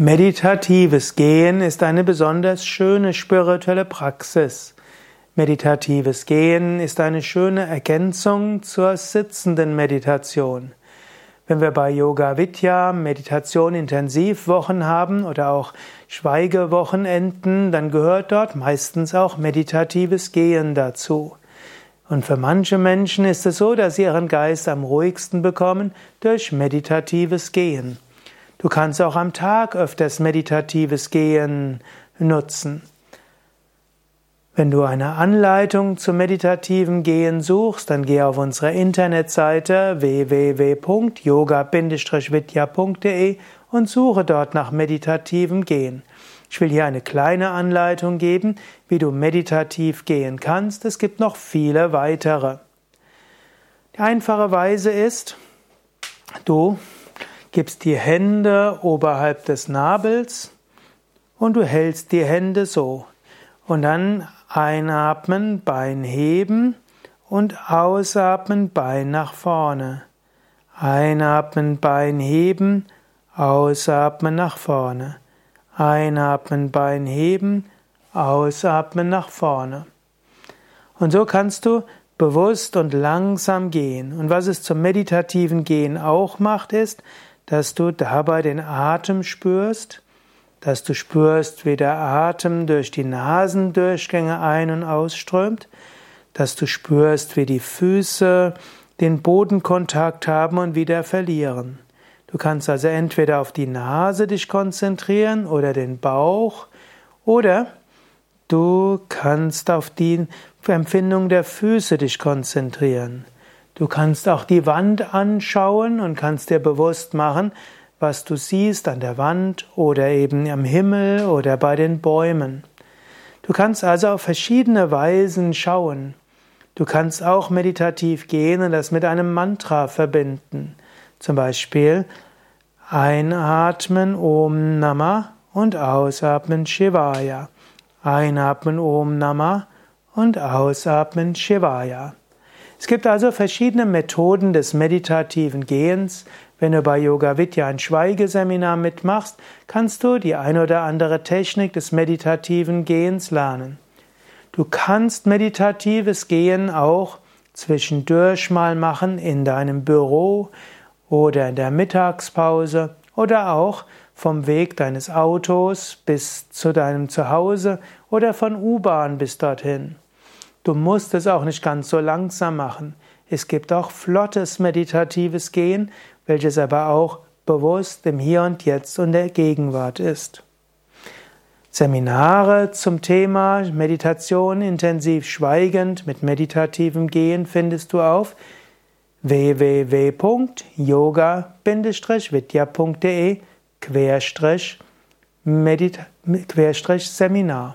Meditatives Gehen ist eine besonders schöne spirituelle Praxis. Meditatives Gehen ist eine schöne Ergänzung zur sitzenden Meditation. Wenn wir bei Yoga Vidya Meditation Intensivwochen haben oder auch Schweigewochenenden, dann gehört dort meistens auch meditatives Gehen dazu. Und für manche Menschen ist es so, dass sie ihren Geist am ruhigsten bekommen durch meditatives Gehen. Du kannst auch am Tag öfters meditatives Gehen nutzen. Wenn du eine Anleitung zum meditativen Gehen suchst, dann geh auf unsere Internetseite www.yoga-vidya.de und suche dort nach meditativem Gehen. Ich will hier eine kleine Anleitung geben, wie du meditativ gehen kannst. Es gibt noch viele weitere. Die einfache Weise ist, du gibst die Hände oberhalb des Nabels und du hältst die Hände so. Und dann einatmen, Bein heben und ausatmen, Bein nach vorne. Einatmen, Bein heben, ausatmen nach vorne. Einatmen, Bein heben, ausatmen nach vorne. Und so kannst du bewusst und langsam gehen. Und was es zum meditativen Gehen auch macht, ist, dass du dabei den Atem spürst, dass du spürst, wie der Atem durch die Nasendurchgänge ein- und ausströmt, dass du spürst, wie die Füße den Bodenkontakt haben und wieder verlieren. Du kannst also entweder auf die Nase dich konzentrieren oder den Bauch oder du kannst auf die Empfindung der Füße dich konzentrieren. Du kannst auch die Wand anschauen und kannst dir bewusst machen, was du siehst an der Wand oder eben am Himmel oder bei den Bäumen. Du kannst also auf verschiedene Weisen schauen. Du kannst auch meditativ gehen und das mit einem Mantra verbinden. Zum Beispiel einatmen Om Nama und ausatmen Shivaya. Einatmen Om Nama und ausatmen Shivaya. Es gibt also verschiedene Methoden des meditativen Gehens. Wenn du bei Yoga Vidya ein Schweigeseminar mitmachst, kannst du die ein oder andere Technik des meditativen Gehens lernen. Du kannst meditatives Gehen auch zwischendurch mal machen in deinem Büro oder in der Mittagspause oder auch vom Weg deines Autos bis zu deinem Zuhause oder von U-Bahn bis dorthin. Du musst es auch nicht ganz so langsam machen. Es gibt auch flottes meditatives Gehen, welches aber auch bewusst im Hier und Jetzt und der Gegenwart ist. Seminare zum Thema Meditation intensiv schweigend mit meditativem Gehen findest du auf www.yoga-vidya.de Seminar.